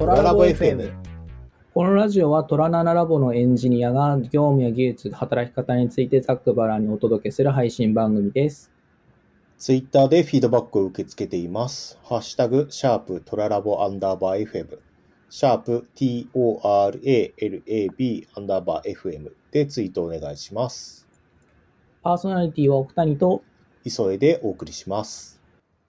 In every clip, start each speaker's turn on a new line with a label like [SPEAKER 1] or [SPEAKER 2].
[SPEAKER 1] トララボ FM。このラジオはトラナナラボのエンジニアが業務や技術、働き方についてざっくばらんにお届けする配信番組です。
[SPEAKER 2] ツイッターでフィードバックを受け付けています。ハッシュタグ、シャープトララボアンダーバー FM、シャープ TORALAB アンダーバー FM でツイートお願いします。
[SPEAKER 1] パーソナリティは奥谷と、
[SPEAKER 2] 急いでお送りします。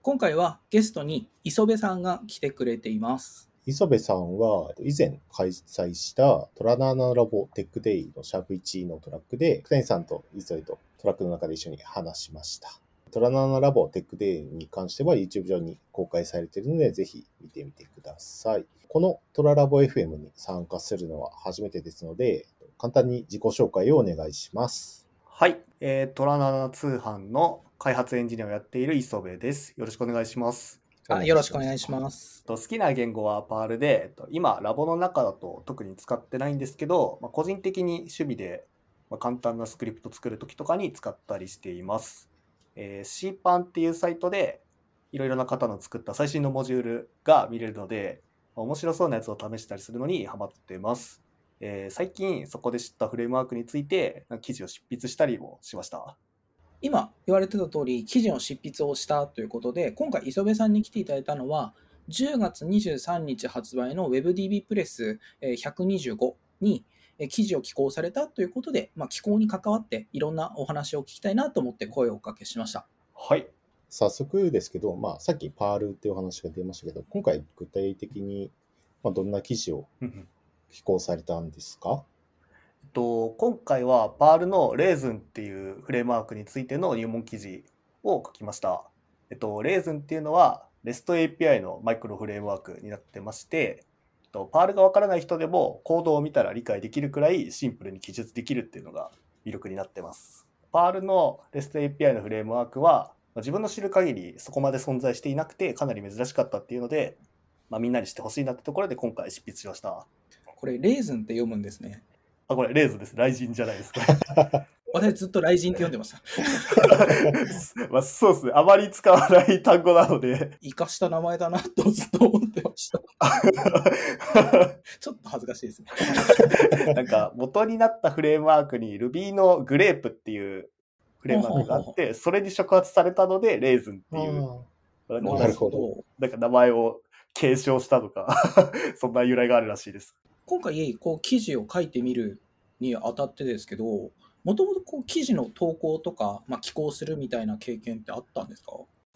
[SPEAKER 1] 今回はゲストに磯部さんが来てくれています。
[SPEAKER 2] 磯部さんは以前開催したトラナナラボテックデイのシャープ1のトラックで、福谷さんと磯井とトラックの中で一緒に話しました。トラナナラボテックデイに関しては YouTube 上に公開されているので、ぜひ見てみてください。このトララボ FM に参加するのは初めてですので、簡単に自己紹介をお願いします。
[SPEAKER 3] はい、えー、トラナナ通販の開発エンジニアをやっている磯部です。よろしくお願いします。
[SPEAKER 1] あよろしくお願いします。
[SPEAKER 3] と好きな言語はパールで、えっと今ラボの中だと特に使ってないんですけど、まあ、個人的に趣味で、まあ、簡単なスクリプト作るときとかに使ったりしています。えー、CPAN っていうサイトでいろいろな方の作った最新のモジュールが見れるので、まあ面白そうなやつを試したりするのにハマってます。えー最近そこで知ったフレームワークについて記事を執筆したりもしました。
[SPEAKER 1] 今言われてた通り、記事の執筆をしたということで、今回磯部さんに来ていただいたのは、10月23日発売の WebDB プレスえー125にえー記事を寄稿されたということで、まあ、寄稿に関わっていろんなお話を聞きたいなと思って声をおかけしました。
[SPEAKER 3] はい。
[SPEAKER 2] 早速ですけど、まあ、さっきパールっていうお話が出ましたけど、今回具体的に、まあ、どんな記事を寄稿されたんですか？
[SPEAKER 3] と、今回は Perl のレーズンっていうフレームワークについての入門記事を書きました。えっと、レーズンっていうのは REST API のマイクロフレームワークになってまして、えっと、Perl がわからない人でもコードを見たら理解できるくらいシンプルに記述できるっていうのが魅力になってます。Perl の REST API のフレームワークはま自分の知る限りそこまで存在していなくてかなり珍しかったっていうので、まあ、みんなにしてほしいなってところで今回執筆しました。
[SPEAKER 1] これ、レーズンって読むんですね。
[SPEAKER 3] あ、これレーズンです。雷神じゃないですか。
[SPEAKER 1] 私ずっと雷神って読んでました。
[SPEAKER 3] まあ、そうですね。あまり使わない単語なので。
[SPEAKER 1] 生かした名前だなとずっと思ってました。ちょっと恥ずかしいですね。
[SPEAKER 3] なんか、元になったフレームワークに Ruby のグレープっていうフレームワークがあって、それに触発されたので、レーズンっていう、な
[SPEAKER 2] るほど
[SPEAKER 3] なんか名前を継承したとか、そんな由来があるらしいです。
[SPEAKER 1] 今回、こう、記事を書いてみるにあたってですけど、もともとこう記事の投稿とか、まあ、寄稿するみたいな経験ってあったんですか？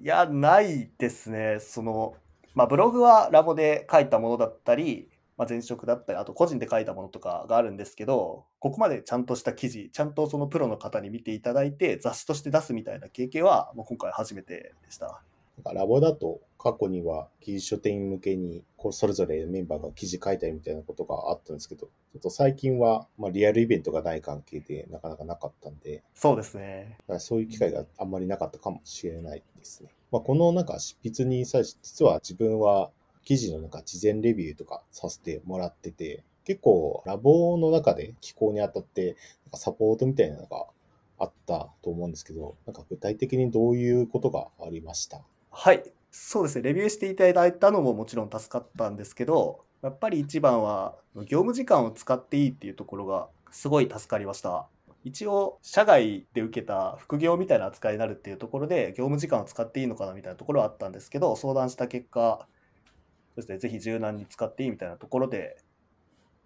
[SPEAKER 3] いや、ないですね。その、まあ、ブログはラボで書いたものだったり、まあ、前職だったり、あと個人で書いたものとかがあるんですけど、ここまでちゃんとした記事、ちゃんとそのプロの方に見ていただいて、雑誌として出すみたいな経験は、もう今回初めてでした。
[SPEAKER 2] なんかラボだと過去には記事書店向けにこうそれぞれメンバーが記事書いたりみたいなことがあったんですけど、ちょっと最近はまあリアルイベントがない関係でなかなかなかったんで、
[SPEAKER 3] そうですね。
[SPEAKER 2] そういう機会があんまりなかったかもしれないですね。まあ、このなんか執筆に際して、実は自分は記事のなんか事前レビューとかさせてもらってて、結構ラボの中で寄稿にあたって、なんかサポートみたいなのがあったと思うんですけど、なんか具体的にどういうことがありました？
[SPEAKER 3] はい。そうですね。レビューしていただいたのももちろん助かったんですけど、やっぱり一番は業務時間を使っていいっていうところがすごい助かりました。一応、社外で受けた副業みたいな扱いになるっていうところで、業務時間を使っていいのかなみたいなところはあったんですけど、相談した結果、そうですね、ぜひ柔軟に使っていいみたいなところで、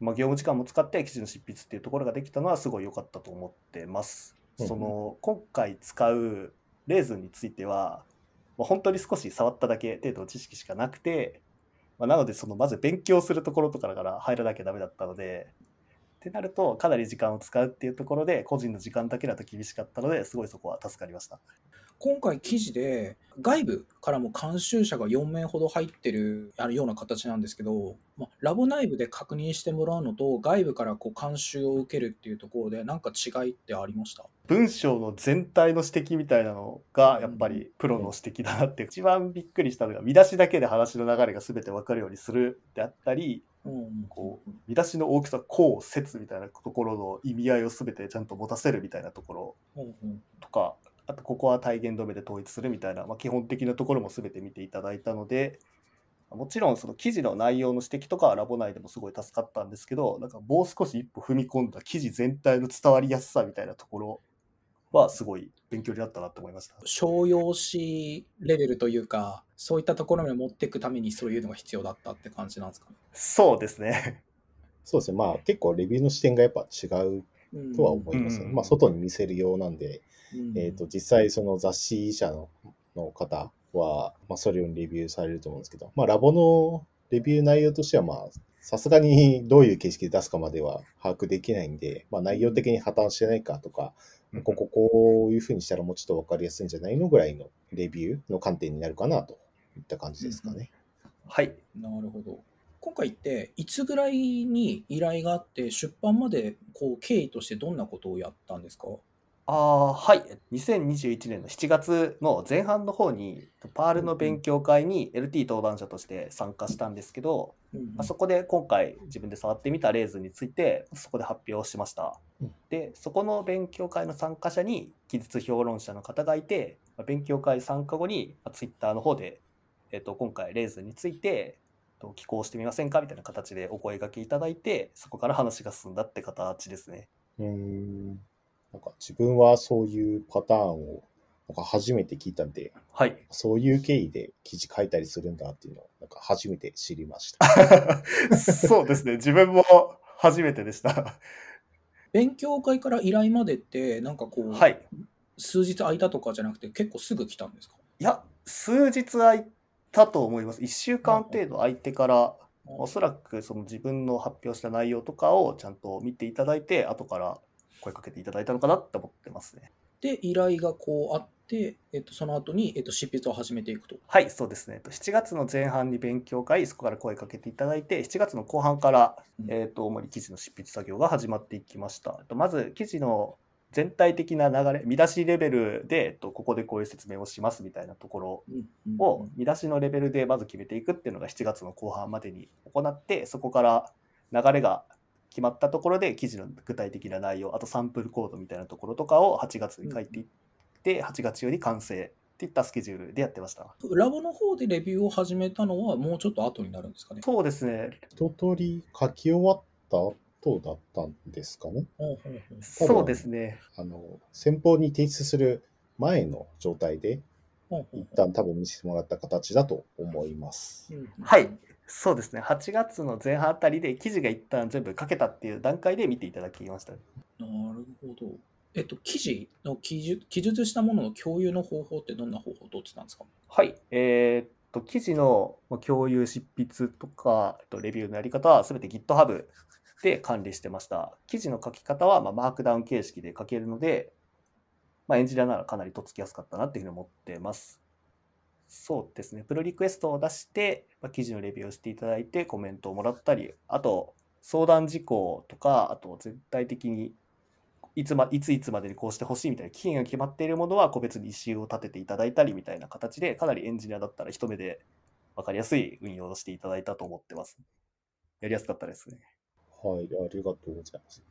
[SPEAKER 3] まあ、業務時間も使って記事の執筆っていうところができたのはすごい良かったと思ってます。
[SPEAKER 2] うん
[SPEAKER 3] その、今回使うレーズンについては、まあ、本当に少し触っただけ程度の知識しかなくて、まあ、なのでそのまず勉強するところとかから入らなきゃダメだったのでってなるとかなり時間を使うっていうところで個人の時間だけだと厳しかったのですごいそこは助かりました。
[SPEAKER 1] 今回記事で外部からも監修者が4名ほど入ってるあるような形なんですけど、まあ、ラボ内部で確認してもらうのと外部からこう監修を受けるっていうところで何か違いってありました？
[SPEAKER 3] 文章の全体の指摘みたいなのがやっぱりプロの指摘だなって一番びっくりしたのが見出しだけで話の流れが全て分かるようにするであったり
[SPEAKER 1] うん
[SPEAKER 3] こう見出しの大きさこう説みたいなところの意味合いを全てちゃんと持たせるみたいなところ。とかあとここは体言止めで統一するみたいな、まあ、基本的なところも全て見ていただいたのでもちろんその記事の内容の指摘とかはラボ内でもすごい助かったんですけど、なんかもう少し一歩踏み込んだ記事全体の伝わりやすさみたいなところはすごい勉強になったなと思いました。
[SPEAKER 1] 商用紙レベルというか、そういったところに持っていくためにそういうのが必要だったって感じなんですかね？
[SPEAKER 3] そうですね。
[SPEAKER 2] そうですね。まあ結構レビューの視点がやっぱ違うとは思いますね。
[SPEAKER 3] うん
[SPEAKER 2] まあ外に見せるようなんで、
[SPEAKER 1] うん
[SPEAKER 2] えっ、と、実際その雑誌社のの方は、まあそれをレビューされると思うんですけど、まあラボのレビュー内容としてはまあ、さすがにどういう形式で出すかまでは把握できないんで、まあ内容的に破綻してないかとか、こここういうふうにしたらもうちょっと分かりやすいんじゃないのぐらいのレビューの観点になるかなといった感じですかね。
[SPEAKER 3] はい。
[SPEAKER 1] なるほど。今回って、いつぐらいに依頼があって、出版までこう経緯としてどんなことをやったんですか？
[SPEAKER 3] ああ、はい。2021年の7月の前半の方に、パールの勉強会に LT 登壇者として参加したんですけど、
[SPEAKER 1] うん
[SPEAKER 3] まあ、そこで今回自分で触ってみたレーズンについてそこで発表しました
[SPEAKER 2] うん。
[SPEAKER 3] で、そこの勉強会の参加者に記述評論者の方がいて、まあ勉強会参加後に、まあ、Twitter の方で、えっと今回レーズンについて、えっと寄稿してみませんか？みたいな形でお声掛けいただいて、そこから話が進んだって形ですね。
[SPEAKER 2] うーん。なんか自分はそういうパターンをなんか初めて聞いたんで、
[SPEAKER 3] はい。
[SPEAKER 2] そういう経緯で記事書いたりするんだっていうのをなんか初めて知りました。
[SPEAKER 3] そうですね。自分も初めてでした。
[SPEAKER 1] 勉強会から依頼までって、なんかこう、
[SPEAKER 3] はい。
[SPEAKER 1] 数日空いたとかじゃなくて、結構すぐ来たんですか？
[SPEAKER 3] いや、数日空いたと思います。1週間程度空いてから、おそらくその自分の発表した内容とかをちゃんと見ていただいて、後から声かけていただいたのかなって思ってますね。
[SPEAKER 1] で、依頼がこうあって、えっと、その後に、えっと、執筆を始めていくと。
[SPEAKER 3] はい、そうですね。えっと7月の前半に勉強会、そこから声かけていただいて、7月の後半から、
[SPEAKER 1] うん
[SPEAKER 3] えっと、主に記事の執筆作業が始まっていきました。えっとまず、記事の全体的な流れ、見出しレベルで、えっと、ここでこういう説明をしますみたいなところを見出しのレベルでまず決めていくっていうのが7月の後半までに行ってそこから流れが決まったところで記事の具体的な内容あとサンプルコードみたいなところとかを8月に書いていって8月中に完成っていったスケジュールでやってました。
[SPEAKER 1] ラボの方でレビューを始めたのはもうちょっと後になるんですかね？
[SPEAKER 3] そうですね。
[SPEAKER 2] 一通り書き終わった後だったんですかね？
[SPEAKER 3] そうですね。
[SPEAKER 2] あの、先方に提出する前の状態で、一旦多分見せてもらった形だと思います。
[SPEAKER 1] うん。
[SPEAKER 3] はいそうですね8月の前半あたりで記事が一旦全部書けたっていう段階で見ていただきました
[SPEAKER 1] なるほど。えっと、記事の記述記述したものの共有の方法ってどんな方法を取ってたんですか？
[SPEAKER 3] はい、えーっと、記事のまあ共有、執筆とか、えっとレビューのやり方はすべて GitHub で管理してました。記事の書き方はまあマークダウン形式で書けるので、まあ、エンジニアならかなりとっつきやすかったなっていうふうに思ってます。そうですね、プロリクエストを出して、まあ、記事のレビューをしていただいて、コメントをもらったり、あと、相談事項とか、あと、全体的にいつまいついつまでにこうしてほしいみたいな期限が決まっているものは個別に一周を立てていただいたりみたいな形でかなりエンジニアだったら一目で分かりやすい運用をしていただいたと思ってます。やりやすかったですね。
[SPEAKER 2] はい、ありがとうございます。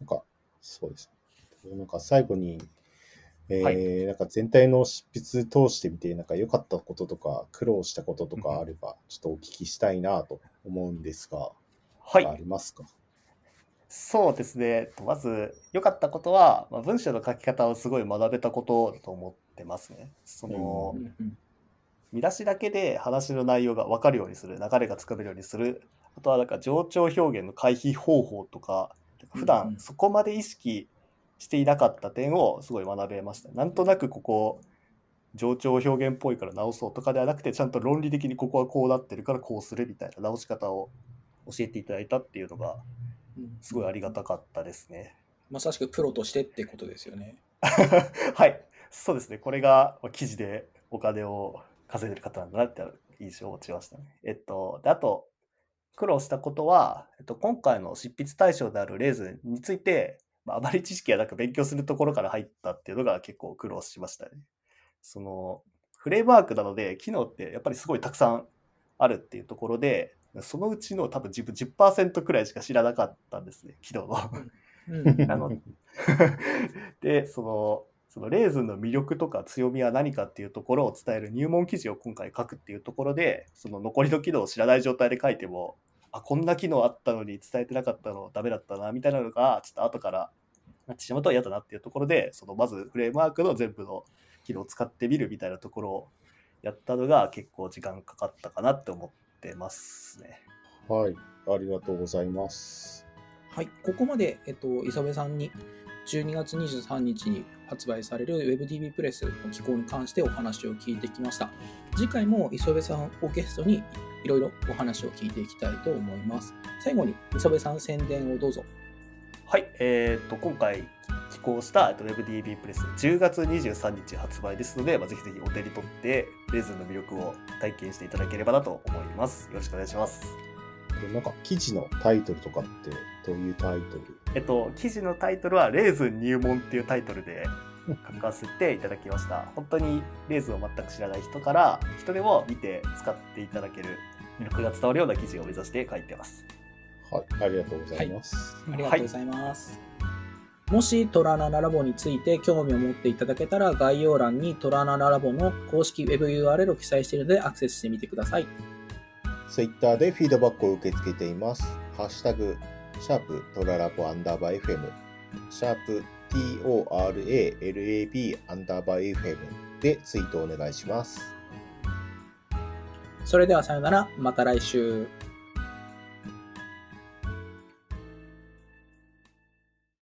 [SPEAKER 2] なんか、そうですね。なんか最後に、えー
[SPEAKER 3] はい
[SPEAKER 2] なんか全体の執筆通してみて、なんか良かったこととか、苦労したこととかあれば、ちょっとお聞きしたいなと思うんですが、
[SPEAKER 3] はい。
[SPEAKER 2] ありますか？
[SPEAKER 3] そうですね。まず良かったことは、まあ、文章の書き方をすごい学べたことだと思ってますね。その、
[SPEAKER 1] うんうん
[SPEAKER 3] 見出しだけで話の内容が分かるようにする流れがつかめるようにするあとはなんか冗長表現の回避方法とか普段そこまで意識していなかった点をすごい学べましたなんとなくここ冗長表現っぽいから直そうとかではなくてちゃんと論理的にここはこうなってるからこうするみたいな直し方を教えていただいたっていうのが
[SPEAKER 1] うん
[SPEAKER 3] すごいありがたかったですね。
[SPEAKER 1] まさしくプロとしてってことですよね。
[SPEAKER 3] はい、そうですね。これがまあ記事でお金を稼いでる方なんだなって印象を持ちましたね。えっと、であと、苦労したことは、えっと、今回の執筆対象であるレーズンについて、まあ、あまり知識がなく勉強するところから入ったっていうのが結構苦労しましたね。その、フレームワークなので、機能ってやっぱりすごいたくさんあるっていうところで、そのうちの多分自分10%くらいしか知らなかったんですね、機能ので、その、そのレーズンの魅力とか強みは何かっていうところを伝える入門記事を今回書くっていうところで、その残りの機能を知らない状態で書いても、あ、こんな機能あったのに伝えてなかったのダメだったな、みたいなのが、ちょっと後からなってしまうと嫌だなっていうところで、そのまずフレームワークの全部の機能を使ってみるみたいなところをやったのが結構時間かかったかなって思ってますね。
[SPEAKER 2] はい。ありがとうございます。
[SPEAKER 1] はい、ここまで、えっと、磯部さんに12月23日に発売される WebDB プレスの機構に関してお話を聞いてきました。次回も磯部さんをゲストにいろいろお話を聞いていきたいと思います。最後に磯部さん宣伝をどうぞ。
[SPEAKER 3] はい、えー、と今回寄稿した WebDB プレス10月23日発売ですので、まあ、ぜひぜひお手に取ってレーズンの魅力を体験していただければなと思います。よろしくお願いします。
[SPEAKER 2] なんか記事のタイトルとかってどういうタイトル？
[SPEAKER 3] えっと、記事のタイトルは、レーズン入門っていうタイトルで書かせていただきました。本当にレーズンを全く知らない人から、人でも見て使っていただける魅力が伝わるような記事を目指して書いてます。
[SPEAKER 2] はい。ありがとうございます。
[SPEAKER 1] ありがとうございます。もしトラナナラボについて興味を持っていただけたら概要欄にトラナナラボの公式 WebURL を記載しているのでアクセスしてみてください。
[SPEAKER 2] Twitter でフィードバックを受け付けています。ハッシュタグ、シャープトララボアンダーバー FM、シャープ TORALAB アンダーバー FM でツイートお願いします。
[SPEAKER 1] それではさよなら、また来週。